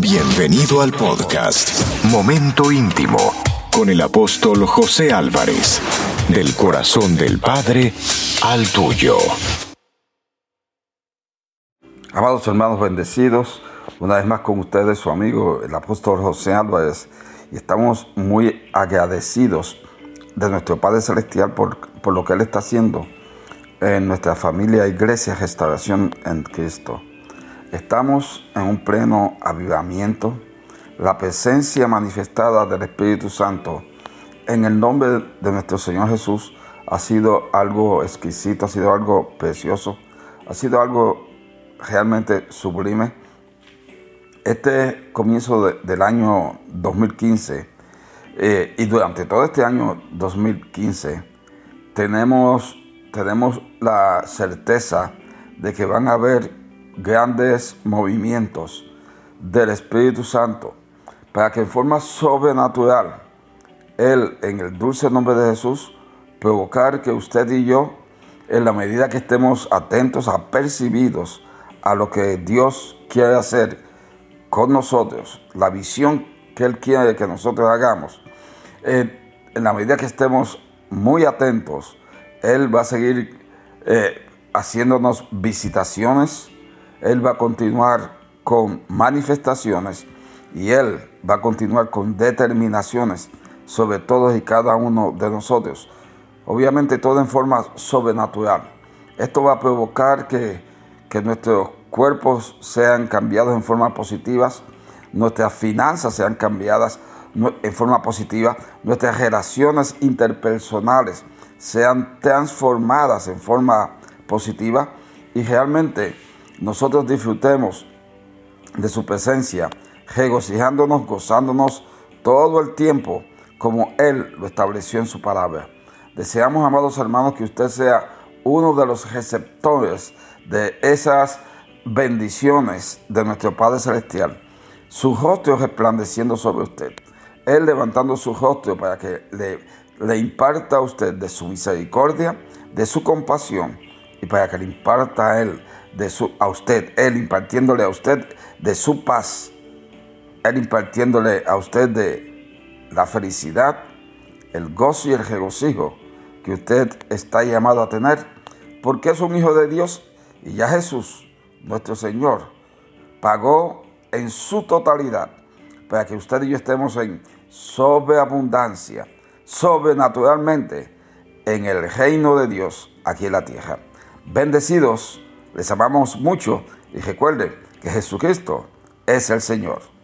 Bienvenido al podcast Momento Íntimo con el apóstol José Álvarez, del corazón del Padre al tuyo. Amados hermanos bendecidos, una vez más con ustedes su amigo el apóstol José Álvarez y estamos muy agradecidos de nuestro Padre Celestial por, por lo que Él está haciendo en nuestra familia Iglesia Restauración en Cristo. Estamos en un pleno avivamiento, la presencia manifestada del Espíritu Santo en el nombre de nuestro Señor Jesús ha sido algo exquisito, ha sido algo precioso, ha sido algo realmente sublime. Este comienzo del año 2015 eh, y durante todo este año 2015 tenemos tenemos la certeza de que van a haber grandes movimientos del Espíritu Santo para que en forma sobrenatural Él, en el dulce nombre de Jesús, provocar que usted y yo, en la medida que estemos atentos, apercibidos a lo que Dios quiere hacer con nosotros, la visión que Él quiere que nosotros hagamos, en la medida que estemos muy atentos, él va a seguir eh, haciéndonos visitaciones, Él va a continuar con manifestaciones y Él va a continuar con determinaciones sobre todos y cada uno de nosotros. Obviamente todo en forma sobrenatural. Esto va a provocar que, que nuestros cuerpos sean cambiados en forma positiva, nuestras finanzas sean cambiadas en forma positiva, nuestras relaciones interpersonales sean transformadas en forma positiva y realmente nosotros disfrutemos de su presencia, regocijándonos, gozándonos todo el tiempo como Él lo estableció en su palabra. Deseamos, amados hermanos, que usted sea uno de los receptores de esas bendiciones de nuestro Padre Celestial. Su rostro resplandeciendo sobre usted. Él levantando su rostro para que le le imparta a usted de su misericordia, de su compasión y para que le imparta a él de su a usted, él impartiéndole a usted de su paz, él impartiéndole a usted de la felicidad, el gozo y el regocijo que usted está llamado a tener, porque es un hijo de Dios y ya Jesús, nuestro Señor, pagó en su totalidad para que usted y yo estemos en sobreabundancia sobrenaturalmente en el reino de Dios aquí en la tierra. Bendecidos, les amamos mucho y recuerde que Jesucristo es el Señor.